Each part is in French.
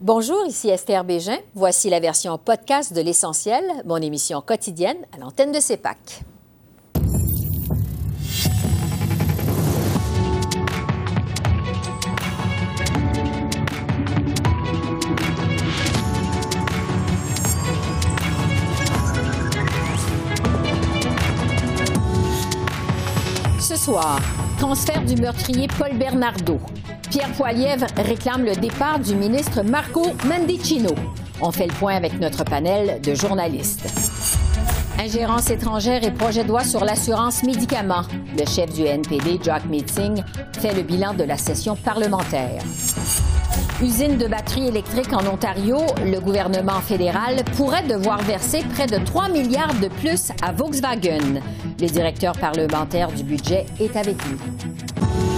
Bonjour, ici Esther Bégin. Voici la version podcast de L'Essentiel, mon émission quotidienne à l'antenne de CEPAC. Ce soir, transfert du meurtrier Paul Bernardo. Pierre Poilièvre réclame le départ du ministre Marco Mendicino. On fait le point avec notre panel de journalistes. Ingérence étrangère et projet de loi sur l'assurance médicaments. Le chef du NPD, Jack Meeting, fait le bilan de la session parlementaire. Usine de batteries électriques en Ontario, le gouvernement fédéral pourrait devoir verser près de 3 milliards de plus à Volkswagen. Le directeur parlementaire du budget est avec nous.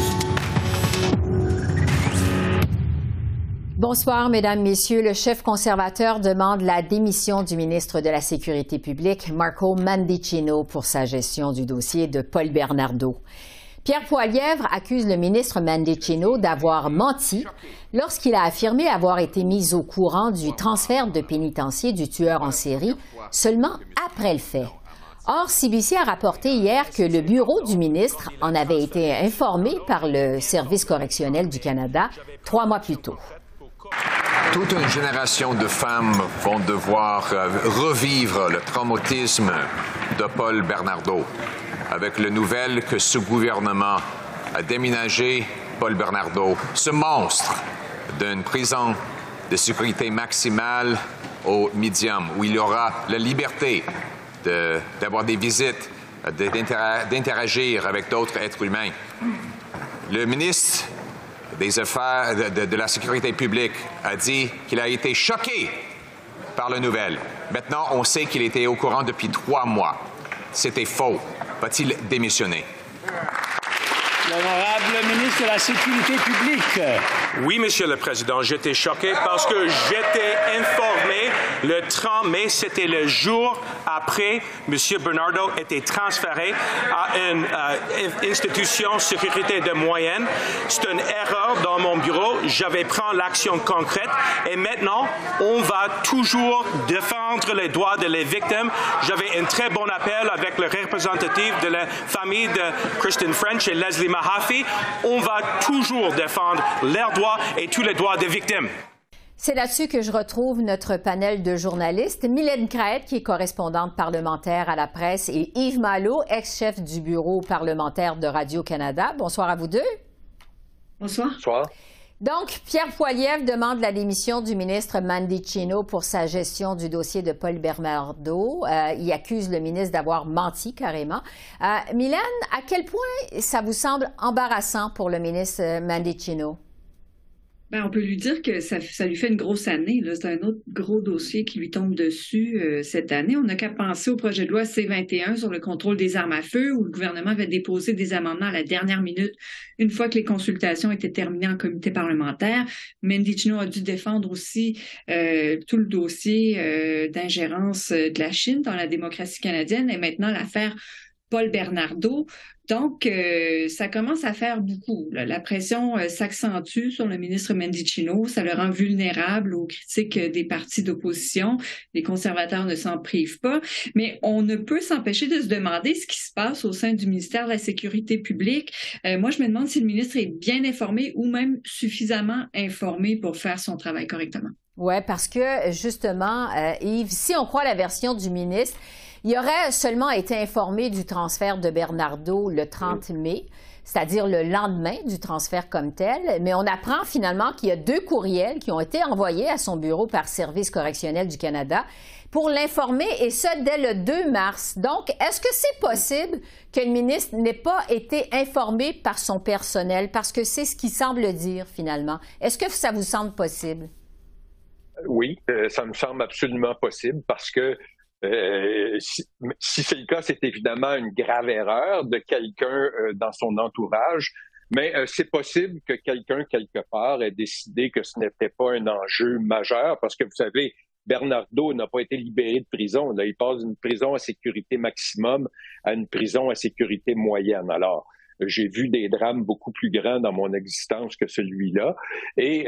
Bonsoir, Mesdames, Messieurs. Le chef conservateur demande la démission du ministre de la Sécurité publique, Marco Mandicino, pour sa gestion du dossier de Paul Bernardo. Pierre Poilièvre accuse le ministre Mandicino d'avoir menti lorsqu'il a affirmé avoir été mis au courant du transfert de pénitencier du tueur en série seulement après le fait. Or, CBC a rapporté hier que le bureau du ministre en avait été informé par le Service correctionnel du Canada trois mois plus tôt. Toute une génération de femmes vont devoir euh, revivre le traumatisme de Paul Bernardo avec la nouvelle que ce gouvernement a déménagé Paul Bernardo, ce monstre d'une prison de sécurité maximale au médium, où il aura la liberté d'avoir des visites, d'interagir avec d'autres êtres humains. Le ministre des Affaires de, la Sécurité publique a dit qu'il a été choqué par la nouvelle. Maintenant, on sait qu'il était au courant depuis trois mois. C'était faux. Va-t-il démissionner? L'honorable ministre de la Sécurité publique. Oui, Monsieur le Président, j'étais choqué parce que j'étais informé le 30 mai, c'était le jour après Monsieur Bernardo était transféré à une euh, institution sécurité de moyenne. C'est une erreur dans mon bureau. J'avais pris l'action concrète et maintenant, on va toujours défendre les droits de les victimes. J'avais un très bon appel avec le représentatif de la famille de Kristen French et Leslie Mahaffey. On va toujours défendre leurs droits et tous les droits des victimes. C'est là-dessus que je retrouve notre panel de journalistes. Mylène Crête, qui est correspondante parlementaire à la presse, et Yves Malo, ex-chef du bureau parlementaire de Radio-Canada. Bonsoir à vous deux. Bonsoir. Bonsoir. Donc, Pierre Poilievre demande la démission du ministre Mandicino pour sa gestion du dossier de Paul Bernardo. Euh, il accuse le ministre d'avoir menti carrément. Euh, Mylène, à quel point ça vous semble embarrassant pour le ministre Mandicino? Ben, on peut lui dire que ça, lui fait une grosse année. C'est un autre gros dossier qui lui tombe dessus euh, cette année. On n'a qu'à penser au projet de loi C-21 sur le contrôle des armes à feu, où le gouvernement avait déposé des amendements à la dernière minute, une fois que les consultations étaient terminées en comité parlementaire. Mendicino a dû défendre aussi euh, tout le dossier euh, d'ingérence de la Chine dans la démocratie canadienne et maintenant l'affaire Paul Bernardo. Donc, euh, ça commence à faire beaucoup. La pression euh, s'accentue sur le ministre Mendicino. Ça le rend vulnérable aux critiques des partis d'opposition. Les conservateurs ne s'en privent pas. Mais on ne peut s'empêcher de se demander ce qui se passe au sein du ministère de la Sécurité publique. Euh, moi, je me demande si le ministre est bien informé ou même suffisamment informé pour faire son travail correctement. Oui, parce que justement, Yves, si on croit la version du ministre, il aurait seulement été informé du transfert de Bernardo le 30 mai, c'est-à-dire le lendemain du transfert comme tel, mais on apprend finalement qu'il y a deux courriels qui ont été envoyés à son bureau par Service correctionnel du Canada pour l'informer, et ce, dès le 2 mars. Donc, est-ce que c'est possible que le ministre n'ait pas été informé par son personnel? Parce que c'est ce qu'il semble dire, finalement. Est-ce que ça vous semble possible? Oui, euh, ça me semble absolument possible parce que euh, si, c'est le cas, c'est évidemment une grave erreur de quelqu'un euh, dans son entourage, mais euh, c'est possible que quelqu'un quelque part ait décidé que ce n'était pas un enjeu majeur, parce que vous savez, Bernardo n'a pas été libéré de prison. Il passe d'une prison à sécurité maximum à une prison à sécurité moyenne. Alors, j'ai vu des drames beaucoup plus grands dans mon existence que celui-là. Et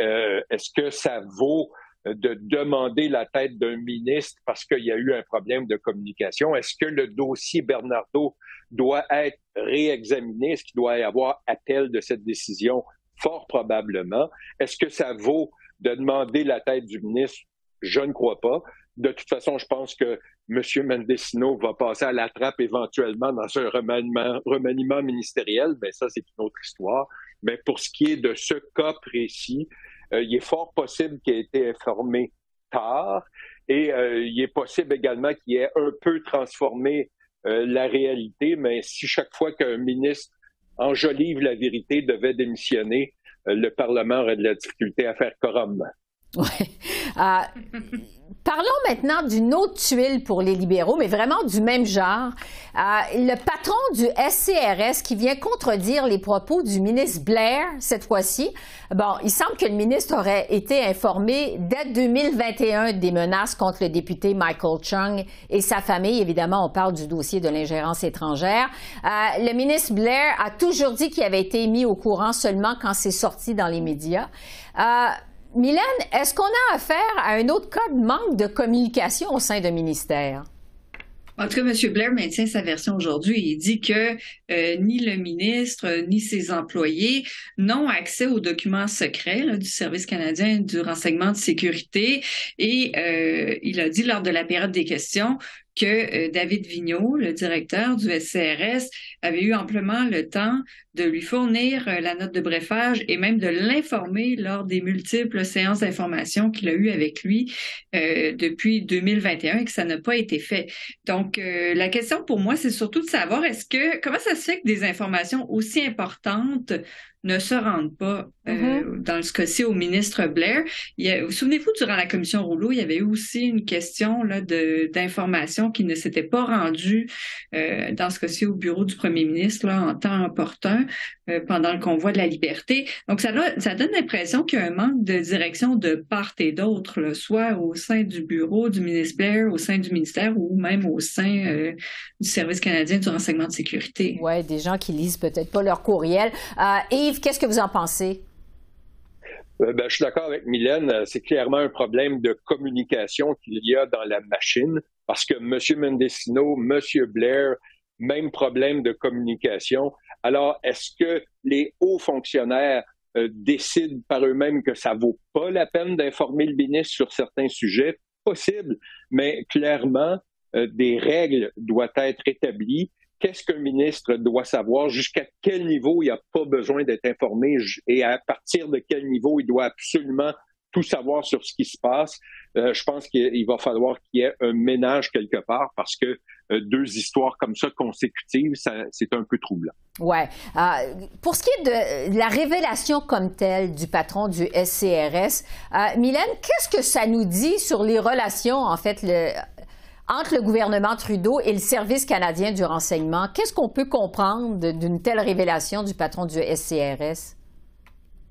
est-ce que ça vaut de demander la tête d'un ministre parce qu'il y a eu un problème de communication. Est-ce que le dossier Bernardo doit être réexaminé? Est-ce qu'il doit y avoir appel de cette décision? Fort probablement. Est-ce que ça vaut de demander la tête du ministre? Je ne crois pas. De toute façon, je pense que M. Mendecino va passer à la trappe éventuellement dans un remaniement, remaniement ministériel. Mais ça, c'est une autre histoire. Mais pour ce qui est de ce cas précis, il est fort possible qu'il ait été informé tard et euh, il est possible également qu'il ait un peu transformé euh, la réalité, mais si chaque fois qu'un ministre enjolive la vérité devait démissionner, le Parlement aurait de la difficulté à faire correctement. Ouais. Parlons maintenant d'une autre tuile pour les libéraux, mais vraiment du même genre. Euh, le patron du SCRS qui vient contredire les propos du ministre Blair cette fois-ci. Bon, il semble que le ministre aurait été informé dès 2021 des menaces contre le député Michael Chung et sa famille. Évidemment, on parle du dossier de l'ingérence étrangère. Euh, le ministre Blair a toujours dit qu'il avait été mis au courant seulement quand c'est sorti dans les médias. Euh, Mylène, est-ce qu'on a affaire à un autre cas de manque de communication au sein d'un ministère? En tout cas, M. Blair maintient sa version aujourd'hui. Il dit que euh, ni le ministre ni ses employés n'ont accès aux documents secrets du Service canadien du renseignement de sécurité. Et euh, il a dit lors de la période des questions que euh, David Vigneault, le directeur du SCRS, avait eu amplement le temps de lui fournir euh, la note de brefage et même de l'informer lors des multiples séances d'information qu'il a eues avec lui euh, depuis 2021 et que ça n'a pas été fait. Donc, la question pour moi, c'est surtout de savoir est-ce que comment ça se fait que des informations aussi importantes ne se rendent pas euh, mm-hmm. dans ce cas-ci au ministre Blair. Vous souvenez-vous, durant la commission Rouleau, il y avait eu aussi une question d'information qui ne s'était pas rendue euh, dans ce cas-ci au bureau du premier ministre là, en temps opportun euh, pendant le convoi de la liberté. Donc, ça, ça donne l'impression qu'il y a un manque de direction de part et d'autre, soit au sein du bureau du ministre Blair, au sein du ministère ou même au sein du Service canadien du renseignement de sécurité. Oui, des gens qui lisent peut-être pas leur courriel. et qu'est-ce que vous en pensez? Euh, ben, je suis d'accord avec Mylène. Euh, c'est clairement un problème de communication qu'il y a dans la machine parce que M. Mendecino, M. Blair, même problème de communication. Alors, est-ce que les hauts fonctionnaires euh, décident par eux-mêmes que ça vaut pas la peine d'informer le ministre sur certains sujets? Possible, mais clairement, des règles doivent être établies qu'est-ce qu'un ministre doit savoir, jusqu'à quel niveau il n'a pas besoin d'être informé? Et à partir de quel niveau il doit absolument tout savoir sur ce qui se passe. Euh, je pense qu'il va falloir qu'il y ait un ménage quelque part parce que euh, deux histoires comme ça consécutives, c'est un peu troublant. Ouais. Euh, pour ce qui est de la révélation comme telle du patron du SCRS, Mylène, qu'est-ce que ça nous dit sur les relations, en fait, entre le gouvernement Trudeau et le Service canadien du renseignement? Qu'est-ce qu'on peut comprendre d'une telle révélation du patron du SCRS?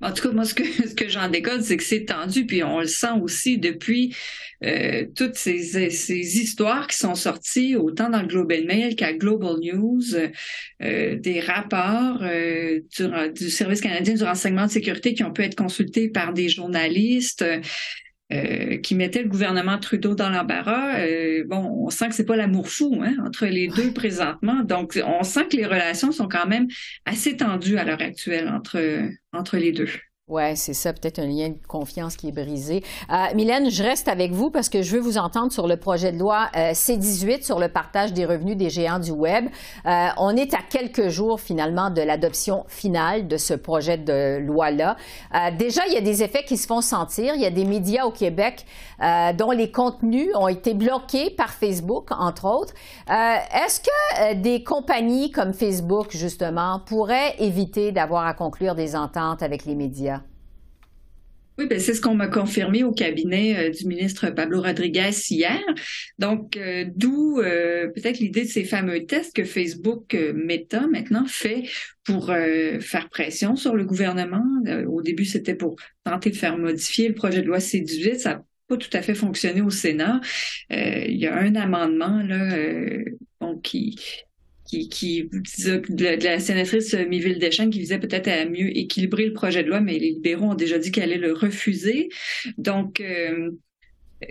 En tout cas, moi, ce que, ce que j'en décode, c'est que c'est tendu, puis on le sent aussi depuis euh, toutes ces, ces, histoires qui sont sorties, autant dans le Global Mail qu'à Global News, euh, des rapports euh, du, du, Service canadien du renseignement de sécurité qui ont pu être consultés par des journalistes. Euh, qui mettait le gouvernement Trudeau dans l'embarras. Euh, bon, on sent que c'est pas l'amour fou hein, entre les deux présentement. Donc, on sent que les relations sont quand même assez tendues à l'heure actuelle entre entre les deux. Oui, c'est ça, peut-être un lien de confiance qui est brisé. Euh, Mylène, je reste avec vous parce que je veux vous entendre sur le projet de loi euh, C-18 sur le partage des revenus des géants du Web. Euh, on est à quelques jours finalement de l'adoption finale de ce projet de loi-là. Euh, déjà, il y a des effets qui se font sentir. Il y a des médias au Québec euh, dont les contenus ont été bloqués par Facebook, entre autres. Est-ce que des compagnies comme Facebook, justement, pourraient éviter d'avoir à conclure des ententes avec les médias? Oui, ben c'est ce qu'on m'a confirmé au cabinet euh, du ministre Pablo Rodriguez hier. Donc, euh, d'où euh, peut-être l'idée de ces fameux tests que Facebook Meta maintenant fait pour faire pression sur le gouvernement. au début, c'était pour tenter de faire modifier le projet de loi C-18. Ça n'a pas tout à fait fonctionné au Sénat. il y a un amendement là, qui qui, de, la sénatrice Miville Deschamps qui visait peut-être à mieux équilibrer le projet de loi, mais les libéraux ont déjà dit qu'elle allait le refuser. Donc, euh,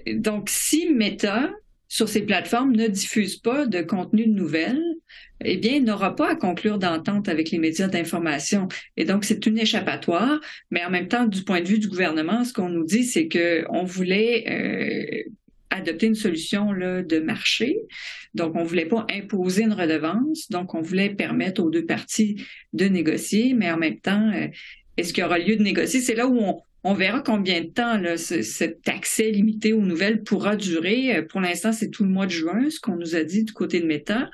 Donc, si Meta, sur ces plateformes, ne diffuse pas de contenu de nouvelles, eh bien, il n'aura pas à conclure d'entente avec les médias d'information. Et donc, c'est une échappatoire. Mais en même temps, du point de vue du gouvernement, ce qu'on nous dit, c'est qu'on voulait euh, adopter une solution là, de marché. Donc, on voulait pas imposer une redevance. Donc, on voulait permettre aux deux parties de négocier. Mais en même temps, euh, est-ce qu'il y aura lieu de négocier? C'est là où on, on verra combien de temps là, cet accès limité aux nouvelles pourra durer. Euh, pour l'instant, c'est tout le mois de juin, ce qu'on nous a dit du côté de Meta.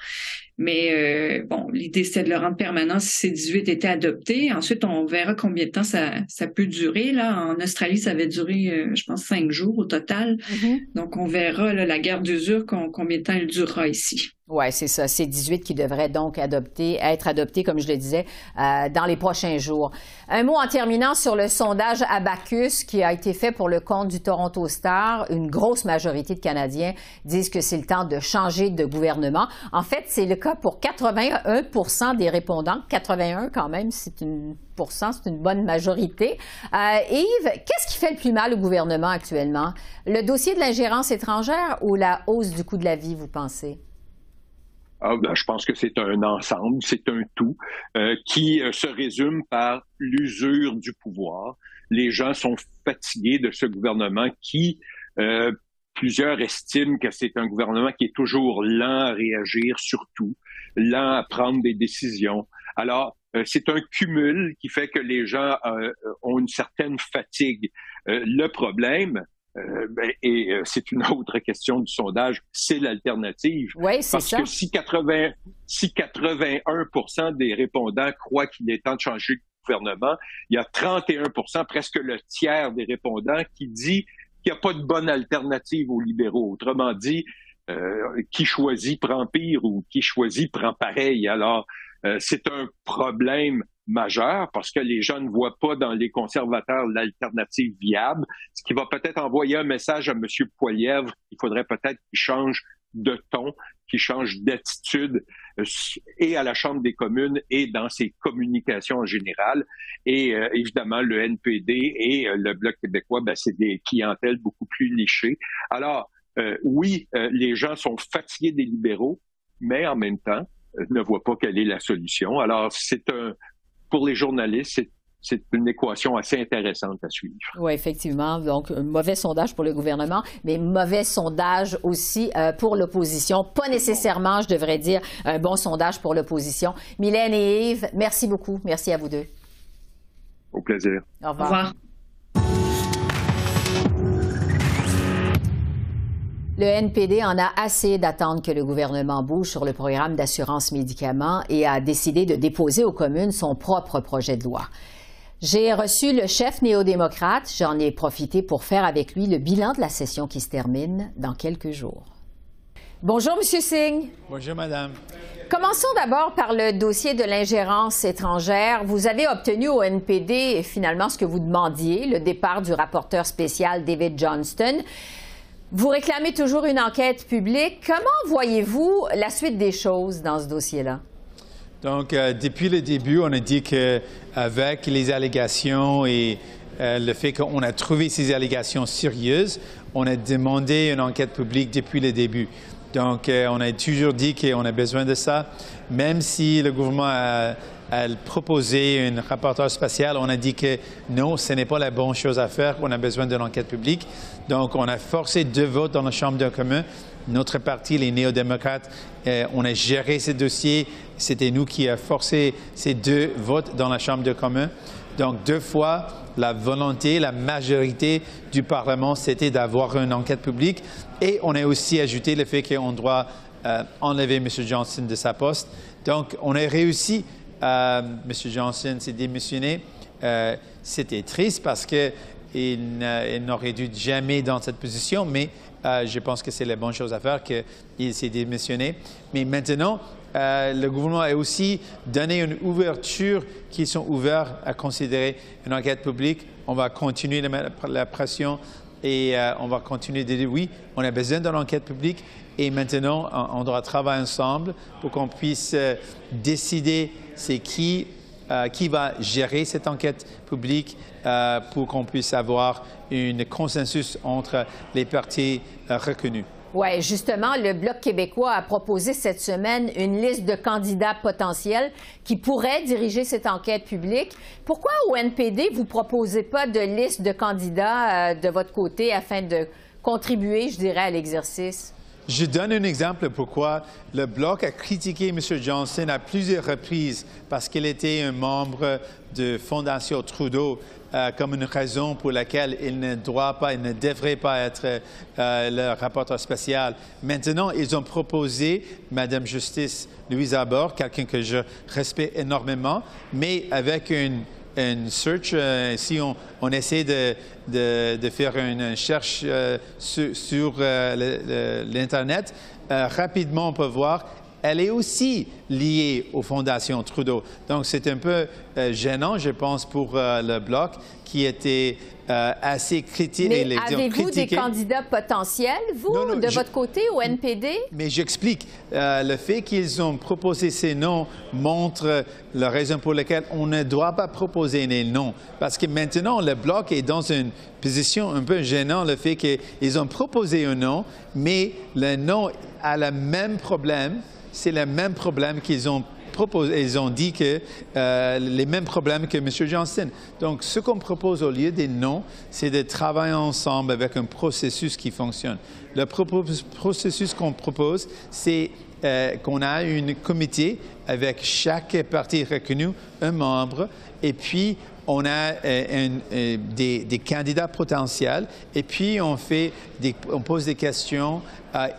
Mais euh, bon, l'idée, c'est de le rendre permanent si C18 était adopté. Ensuite, on verra combien de temps ça, ça peut durer. Là, En Australie, ça avait duré, euh, je pense, cinq jours au total. Mm-hmm. Donc, on verra la guerre d'usure, combien de temps elle durera ici. Oui, c'est ça. C'est 18 qui devrait donc adopter, être adopté, comme je le disais, euh, dans les prochains jours. Un mot en terminant sur le sondage Abacus qui a été fait pour le compte du Toronto Star. Une grosse majorité de Canadiens disent que c'est le temps de changer de gouvernement. En fait, c'est le cas pour 81% des répondants. 81 quand même, c'est une c'est une bonne majorité. Euh, Yves, qu'est-ce qui fait le plus mal au gouvernement actuellement? Le dossier de l'ingérence étrangère ou la hausse du coût de la vie, vous pensez? Ah, ben, je pense que c'est un ensemble, c'est un tout euh, qui euh, se résume par l'usure du pouvoir. Les gens sont fatigués de ce gouvernement qui, euh, plusieurs estiment que c'est un gouvernement qui est toujours lent à réagir surtout, lent à prendre des décisions. Alors, c'est un cumul qui fait que les gens ont une certaine fatigue. le problème, euh, ben, et euh, c'est une autre question du sondage, c'est l'alternative. Oui, c'est ça. Parce que si, 80, si 81 des répondants croient qu'il est temps de changer de gouvernement, il y a 31 presque le tiers des répondants qui dit qu'il n'y a pas de bonne alternative aux libéraux. Autrement dit, euh, qui choisit prend pire ou qui choisit prend pareil. Alors, c'est un problème majeur parce que les gens ne voient pas dans les conservateurs l'alternative viable, ce qui va peut-être envoyer un message à M. Poilièvre qu'il faudrait peut-être qu'il change de ton, qu'il change d'attitude euh, et à la Chambre des communes et dans ses communications en général. Et euh, évidemment, le NPD et euh, le Bloc québécois, ben, c'est des clientèles beaucoup plus lichées. Alors, oui, les gens sont fatigués des libéraux, mais en même temps, ne voient pas quelle est la solution. Alors, c'est un, pour les journalistes, c'est une équation assez intéressante à suivre. Oui, effectivement. Donc, un mauvais sondage pour le gouvernement, mais mauvais sondage aussi euh, pour l'opposition. Pas nécessairement, je devrais dire, un bon sondage pour l'opposition. Mylène et Yves, merci beaucoup. Merci à vous deux. Au plaisir. Au revoir. Au revoir. Le NPD en a assez d'attendre que le gouvernement bouge sur le programme d'assurance médicaments et a décidé de déposer aux communes son propre projet de loi. J'ai reçu le chef néo-démocrate. J'en ai profité pour faire avec lui le bilan de la session qui se termine dans quelques jours. Bonjour, Monsieur Singh. Bonjour, Madame. Commençons d'abord par le dossier de l'ingérence étrangère. Vous avez obtenu au NPD finalement ce que vous demandiez, le départ du rapporteur spécial David Johnston. Vous réclamez toujours une enquête publique. Comment voyez-vous la suite des choses dans ce dossier-là? Donc, euh, depuis le début, on a dit qu'avec les allégations et euh, le fait qu'on a trouvé ces allégations sérieuses, on a demandé une enquête publique depuis le début. Donc, euh, on a toujours dit qu'on a besoin de ça, même si le gouvernement a elle proposait un rapporteur spécial. On a dit que non, ce n'est pas la bonne chose à faire. On a besoin d'une enquête publique. Donc, on a forcé deux votes dans la Chambre de commun. Notre parti, les néo-démocrates, euh, on a géré ce dossier. C'était nous qui avons forcé ces deux votes dans la Chambre de commun. Donc, deux fois, la volonté, la majorité du Parlement, c'était d'avoir une enquête publique. Et on a aussi ajouté le fait qu'on doit euh, enlever M. Johnson de sa poste. Donc, on a réussi euh, M. Johnson s'est démissionné. Euh, c'était triste parce qu'il n'aurait dû jamais dans cette position, mais euh, je pense que c'est la bonne chose à faire qu'il s'est démissionné. Mais maintenant, le gouvernement a aussi donné une ouverture qui sont ouverts à considérer une enquête publique. On va continuer de mettre la pression et on va continuer de dire oui, on a besoin d'une enquête publique et maintenant on, doit travailler ensemble pour qu'on puisse décider c'est qui qui va gérer cette enquête publique pour qu'on puisse avoir un consensus entre les partis reconnus. Oui, justement, le Bloc québécois a proposé cette semaine une liste de candidats potentiels qui pourraient diriger cette enquête publique. Pourquoi au NPD, vous ne proposez pas de liste de candidats euh, de votre côté afin de contribuer, je dirais, à l'exercice? Je donne un exemple pourquoi le Bloc a critiqué M. Johnson à plusieurs reprises parce qu'il était un membre de Fondation Trudeau euh, comme une raison pour laquelle il ne doit pas, il ne devrait pas être euh, le rapporteur spécial. Maintenant, ils ont proposé Madame Justice Louise Arbor, quelqu'un que je respecte énormément, mais avec une, search, euh, si on, essaie de, de, faire une recherche sur l'Internet, rapidement on peut voir elle est aussi liée aux fondations Trudeau. Donc, c'est un peu euh, gênant, je pense, pour euh, le Bloc qui était euh, assez critique. Mais avez-vous des candidats potentiels, vous, de votre côté, au NPD? Mais j'explique. le fait qu'ils ont proposé ces noms montre la raison pour laquelle on ne doit pas proposer les noms. Parce que maintenant, le Bloc est dans une position un peu gênante, le fait qu'ils ont proposé un nom, mais le nom a le même problème c'est le même problème qu'ils ont proposé. Ils ont dit que euh, les mêmes problèmes que M. Johnson. Donc, ce qu'on propose au lieu des noms, c'est de travailler ensemble avec un processus qui fonctionne. Le processus qu'on propose, c'est euh, qu'on a un comité avec chaque parti reconnu, un membre, et puis on a euh, des, candidats potentiels, et puis on, fait on pose des questions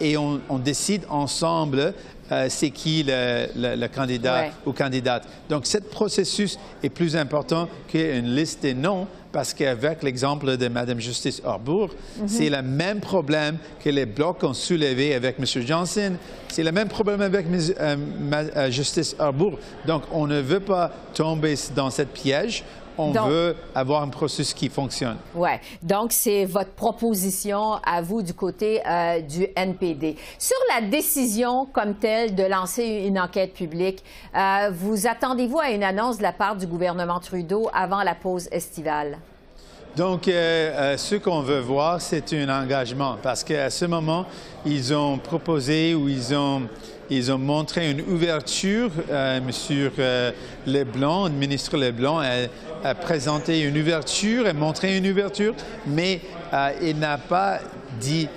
et on, on, décide ensemble euh, c'est qui le, candidat ou candidate. Donc, ce processus est plus important qu'une liste de noms parce qu'avec l'exemple de Mme Justice Harbour, mhm. c'est le même problème que les blocs ont soulevé avec M. Johnson. C'est le même problème avec Ms, euh, euh, Justice Harbour. Donc, on ne veut pas tomber dans cette piège on veut avoir un processus qui fonctionne. Oui. Donc, c'est votre proposition à vous du côté euh, du NPD. Sur la décision comme telle de lancer une enquête publique, euh, vous attendez-vous à une annonce de la part du gouvernement Trudeau avant la pause estivale? Donc, euh, ce qu'on veut voir, c'est un engagement parce qu'à ce moment, ils ont proposé ou ils ont ils ont montré une ouverture. Euh, Monsieur euh, Leblanc, le ministre Leblanc, a, présenté une ouverture, a montré une ouverture, mais euh, il n'a pas dit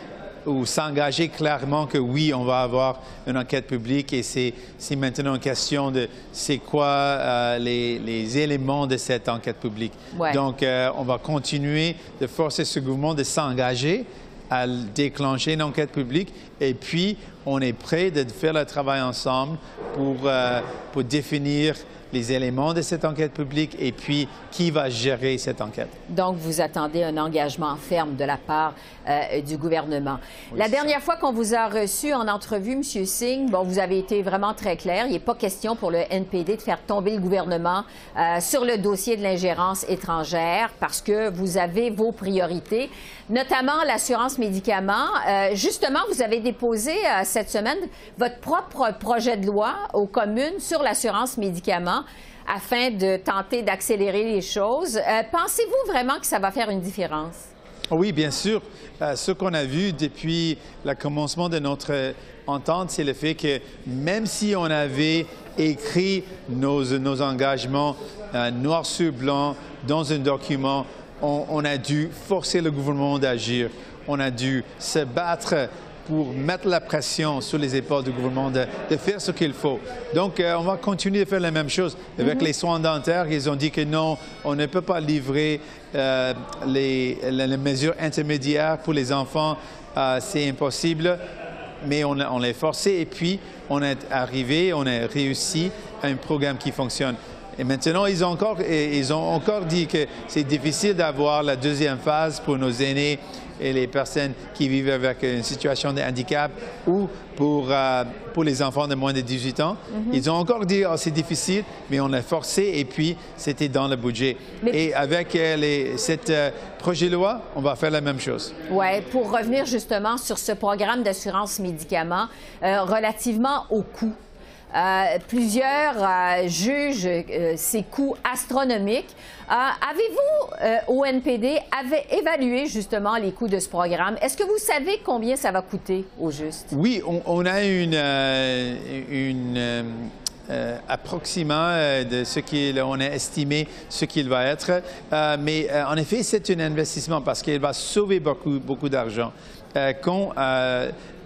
ou s'engager clairement que oui, on va avoir une enquête publique et c'est maintenant une question de c'est quoi les, éléments de cette enquête publique. Donc, on va continuer de forcer ce gouvernement de s'engager à déclencher une enquête publique et puis on est prêt de faire le travail ensemble pour, euh, pour définir les éléments de cette enquête publique et puis qui va gérer cette enquête. Donc, vous attendez un engagement ferme de la part euh, du gouvernement. la dernière fois qu'on vous a reçu en entrevue, M. Singh, bon, vous avez été vraiment très clair. Il n'est pas question pour le NPD de faire tomber le gouvernement euh, sur le dossier de l'ingérence étrangère parce que vous avez vos priorités, notamment l'assurance médicaments. Euh, justement, vous avez déposé cette semaine votre propre projet de loi aux communes sur l'assurance médicaments afin de tenter d'accélérer les choses. Euh, pensez-vous vraiment que ça va faire une différence? Oui, bien sûr. Euh, ce qu'on a vu depuis le commencement de notre entente, c'est le fait que même si on avait écrit nos, nos engagements euh, noir sur blanc dans un document, on, on a dû forcer le gouvernement d'agir. On a dû se battre pour mettre la pression sur les épaules du gouvernement de, faire ce qu'il faut. Donc, euh, on va continuer de faire la même chose. Avec mhm. les soins dentaires, ils ont dit que non, on ne peut pas livrer euh, les, mesures intermédiaires pour les enfants. Euh, c'est impossible. Mais on, on l'a forcé et puis on est arrivé, on a réussi à un programme qui fonctionne. Et maintenant, ils ont encore, ils ont encore dit que c'est difficile d'avoir la deuxième phase pour nos aînés et les personnes qui vivent avec une situation de handicap ou pour, euh, pour les enfants de moins de 18 ans. Mhm. Ils ont encore dit oh, c'est difficile, mais on a forcé et puis c'était dans le budget. Et avec euh, les, cette euh, projet de loi, on va faire la même chose. Oui, pour revenir justement sur ce programme d'assurance médicaments relativement au coût. Euh, plusieurs euh, jugent euh, ces coûts astronomiques. Avez-vous, au NPD, évalué justement les coûts de ce programme? Est-ce que vous savez combien ça va coûter au juste? Oui, on, a une, une de ce qu'on a estimé ce qu'il va être. mais en effet, c'est un investissement parce qu'il va sauver beaucoup, beaucoup d'argent. Quand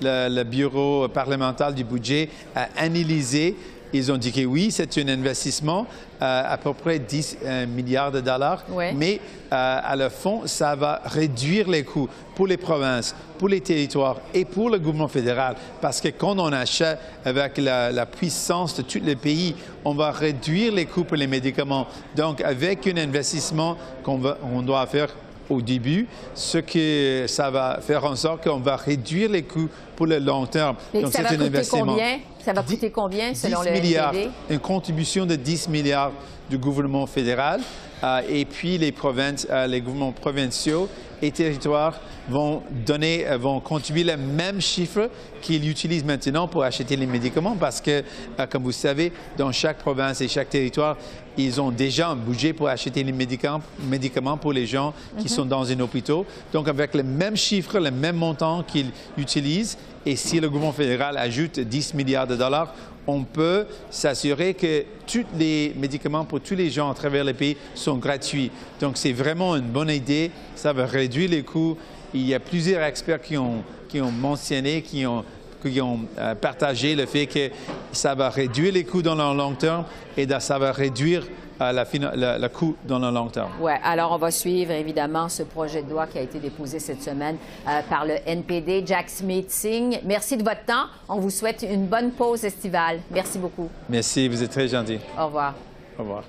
le, bureau parlementaire du budget a analysé. Ils ont dit que oui, c'est un investissement euh, à peu près 10 euh, milliards de dollars, mais euh, à le fond, ça va réduire les coûts pour les provinces, pour les territoires et pour le gouvernement fédéral. Parce que quand on achète avec la, puissance de tous les pays, on va réduire les coûts pour les médicaments. Donc, avec un investissement qu'on on doit faire au début, ce que ça va faire en sorte qu'on va réduire les coûts pour le long terme. Donc, c'est un investissement. Combien? Ça va coûter combien selon 10 milliards, Une contribution de 10 milliards du gouvernement fédéral et puis les provinces, euh, les gouvernements provinciaux et territoires vont donner, euh, vont contribuer le même chiffre qu'ils utilisent maintenant pour acheter les médicaments parce que, comme vous savez, dans chaque province et chaque territoire, ils ont déjà un budget pour acheter les médicaments, médicaments pour les gens qui mhm. sont dans un hôpital. Donc, avec le même chiffre, le même montant qu'ils utilisent, et si le gouvernement fédéral ajoute 10 milliards de dollars, on peut s'assurer que tous les médicaments pour tous les gens à travers le pays sont gratuits. Donc, c'est vraiment une bonne idée. Ça va réduire les coûts. Il y a plusieurs experts qui ont, qui ont mentionné, qui ont, qui ont euh, partagé le fait que ça va réduire les coûts dans le long terme et ça va réduire le coût dans le long terme. Oui, alors on va suivre évidemment ce projet de loi qui a été déposé cette semaine euh, par le NPD. Jack Smith Singh, merci de votre temps. On vous souhaite une bonne pause estivale. Merci beaucoup. Merci, vous êtes très gentil. Au revoir. Au revoir.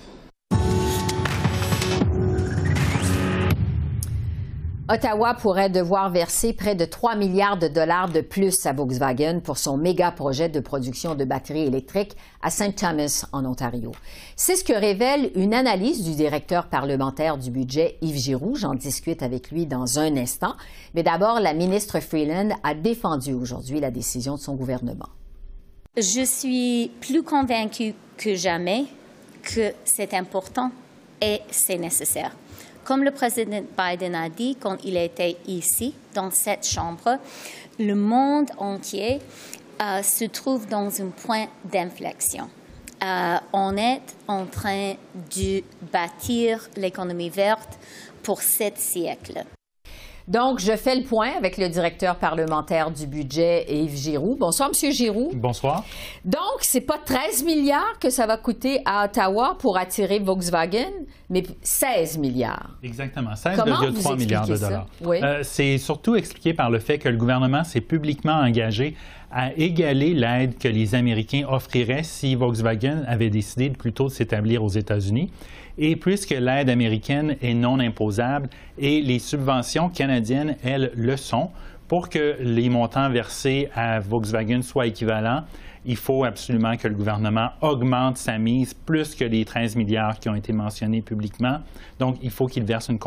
Ottawa pourrait devoir verser près de 3 milliards de dollars de plus à Volkswagen pour son méga projet de production de batteries électriques à St. Thomas, en Ontario. C'est ce que révèle une analyse du directeur parlementaire du budget, Yves Giroux. J'en discute avec lui dans un instant. Mais d'abord, la ministre Freeland a défendu aujourd'hui la décision de son gouvernement. Je suis plus convaincue que jamais que c'est important et c'est nécessaire. Comme le président Biden a dit quand il était ici, dans cette chambre, le monde entier euh, se trouve dans un point d'inflexion. Euh, on est en train de bâtir l'économie verte pour sept siècles. Donc, je fais le point avec le directeur parlementaire du budget, Yves Giroux. Bonsoir, Monsieur Giroux. Bonsoir. Donc, c'est pas 13 milliards que ça va coûter à Ottawa pour attirer Volkswagen, mais 16 milliards. Exactement, 16,3 milliards de dollars. Oui. Euh, c'est surtout expliqué par le fait que le gouvernement s'est publiquement engagé à égaler l'aide que les Américains offriraient si Volkswagen avait décidé plutôt de s'établir aux États-Unis. Et puisque l'aide américaine est non imposable et les subventions canadiennes, elles, le sont, pour que les montants versés à Volkswagen soient équivalents, il faut absolument que le gouvernement augmente sa mise plus que les 13 milliards qui ont été mentionnés publiquement. Donc, il faut qu'il verse une,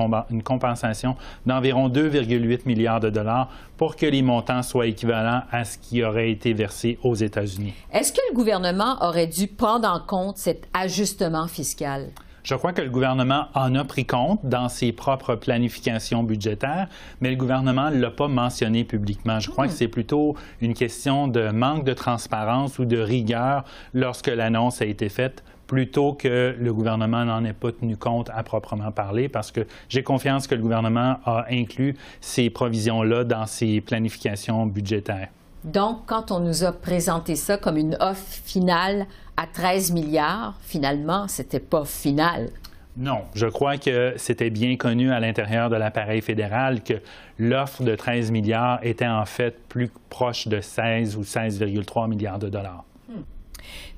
compensation d'environ 2,8 milliards de dollars pour que les montants soient équivalents à ce qui aurait été versé aux États-Unis. Est-ce que le gouvernement aurait dû prendre en compte cet ajustement fiscal? Je crois que le gouvernement en a pris compte dans ses propres planifications budgétaires, mais le gouvernement ne l'a pas mentionné publiquement. Je crois que c'est plutôt une question de manque de transparence ou de rigueur lorsque l'annonce a été faite plutôt que le gouvernement n'en ait pas tenu compte à proprement parler, parce que j'ai confiance que le gouvernement a inclus ces provisions-là dans ses planifications budgétaires. Donc, quand on nous a présenté ça comme une offre finale à 13 milliards, finalement, c'était pas final. Non, je crois que c'était bien connu à l'intérieur de l'appareil fédéral que l'offre de 13 milliards était en fait plus proche de 16 ou 16,3 milliards de dollars. Hmm.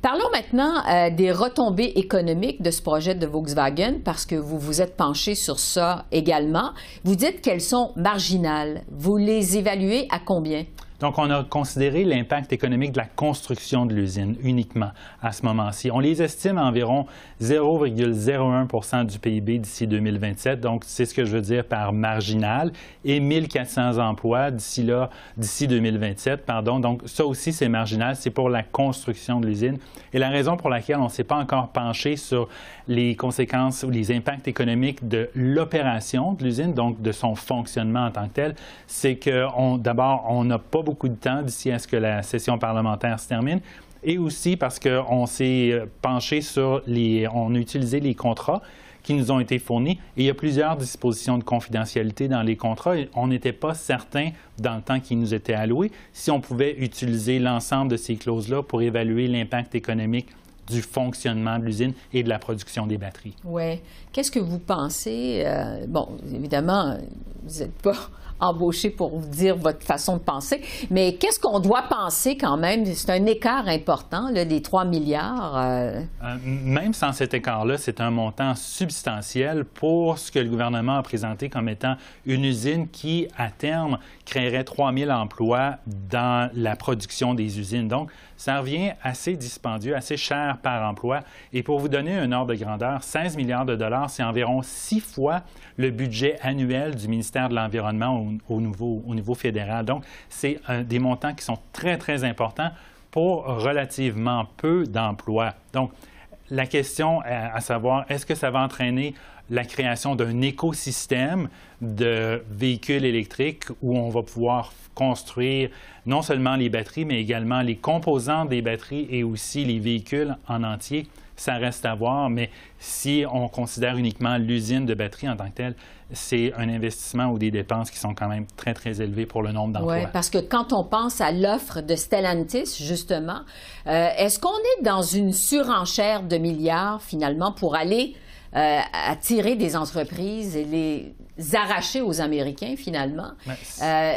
Parlons maintenant euh, des retombées économiques de ce projet de Volkswagen parce que vous vous êtes penché sur ça également. Vous dites qu'elles sont marginales. Vous les évaluez à combien? Donc, on a considéré l'impact économique de la construction de l'usine uniquement à ce moment-ci. On les estime à environ 0,01% du PIB d'ici 2027. Donc, c'est ce que je veux dire par marginal et 1400 emplois d'ici là, d'ici 2027, pardon. Donc, ça aussi, c'est marginal. C'est pour la construction de l'usine. Et la raison pour laquelle on ne s'est pas encore penché sur les conséquences ou les impacts économiques de l'opération de l'usine, donc de son fonctionnement en tant que tel, c'est que d'abord, on n'a pas beaucoup de temps d'ici à ce que la session parlementaire se termine et aussi parce qu'on s'est penché sur les, on a utilisé les contrats qui nous ont été fournis. Et il y a plusieurs dispositions de confidentialité dans les contrats. On n'était pas certain, dans le temps qui nous était alloué, si on pouvait utiliser l'ensemble de ces clauses-là pour évaluer l'impact économique du fonctionnement de l'usine et de la production des batteries. Oui. Qu'est-ce que vous pensez? Euh, bon, évidemment, vous n'êtes pas embauché pour vous dire votre façon de penser, mais qu'est-ce qu'on doit penser quand même? C'est un écart important, là, des 3 milliards. Euh. Euh, même sans cet écart-là, c'est un montant substantiel pour ce que le gouvernement a présenté comme étant une usine qui, à terme, créerait 3 000 emplois dans la production des usines. Donc, ça revient assez dispendieux, assez cher par emploi. Et pour vous donner un ordre de grandeur, 16 milliards de dollars, c'est environ six fois le budget annuel du ministère de l'Environnement au, niveau, fédéral. Donc, c'est des montants qui sont très, très importants pour relativement peu d'emplois. Donc, la question à savoir, est-ce que ça va entraîner la création d'un écosystème de véhicules électriques où on va pouvoir construire non seulement les batteries, mais également les composants des batteries et aussi les véhicules en entier. Ça reste à voir, mais si on considère uniquement l'usine de batterie en tant que telle, c'est un investissement ou des dépenses qui sont quand même très, très élevées pour le nombre d'emplois. Oui, parce que quand on pense à l'offre de Stellantis, justement, euh, est-ce qu'on est dans une surenchère de milliards, finalement, pour aller euh, attirer des entreprises et les arracher aux Américains, finalement. Euh,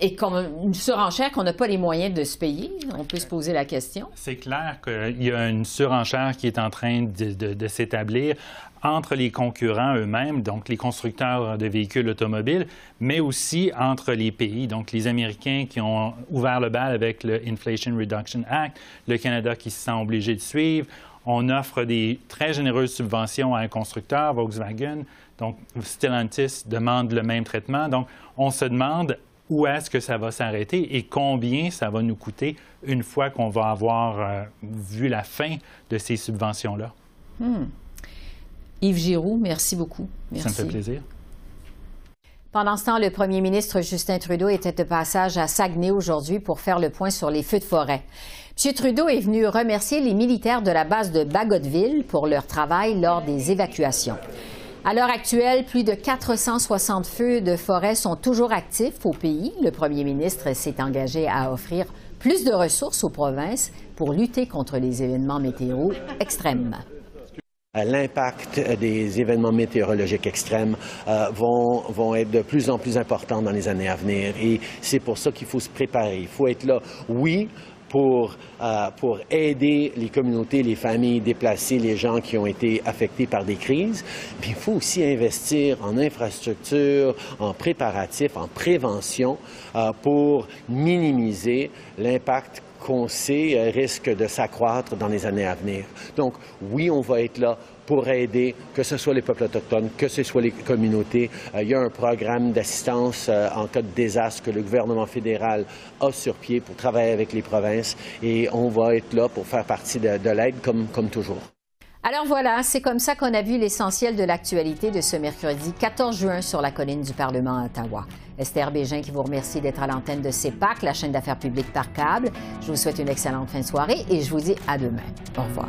et comme une surenchère qu'on n'a pas les moyens de se payer, on peut se poser la question. C'est clair qu'il y a une surenchère qui est en train de, s'établir entre les concurrents eux-mêmes, donc les constructeurs de véhicules automobiles, mais aussi entre les pays, donc les Américains qui ont ouvert le bal avec le Inflation Reduction Act, le Canada qui se sent obligé de suivre. On offre des très généreuses subventions à un constructeur, Volkswagen. Donc, Stellantis demande le même traitement. Donc, on se demande où est-ce que ça va s'arrêter et combien ça va nous coûter une fois qu'on va avoir euh, vu la fin de ces subventions-là. Hmm. Yves Giroux, merci beaucoup. Ça me fait plaisir. Pendant ce temps, le premier ministre Justin Trudeau était de passage à Saguenay aujourd'hui pour faire le point sur les feux de forêt. M. Trudeau est venu remercier les militaires de la base de Bagotville pour leur travail lors des évacuations. À l'heure actuelle, plus de 460 feux de forêt sont toujours actifs au pays. Le premier ministre s'est engagé à offrir plus de ressources aux provinces pour lutter contre les événements météo extrêmes. Euh, l'impact des événements météorologiques extrêmes euh, vont, vont être de plus en plus importants dans les années à venir. Et c'est pour ça qu'il faut se préparer. Il faut être là, oui, pour, euh, pour aider les communautés, les familles déplacées, les gens qui ont été affectés par des crises. Puis il faut aussi investir en infrastructure, en préparatifs, en prévention euh, pour minimiser l'impact qu'on sait euh, risque de s'accroître dans les années à venir. Donc, oui, on va être là pour aider, que ce soit les peuples autochtones, que ce soit les communautés. Euh, il y a un programme d'assistance euh, en cas de désastre que le gouvernement fédéral a sur pied pour travailler avec les provinces et on va être là pour faire partie de, l'aide comme, comme toujours. Alors voilà, c'est comme ça qu'on a vu l'essentiel de l'actualité de ce mercredi 14 juin sur la colline du Parlement à Ottawa. Esther Bégin qui vous remercie d'être à l'antenne de CEPAC, la chaîne d'affaires publiques par câble. Je vous souhaite une excellente fin de soirée et je vous dis à demain. Au revoir.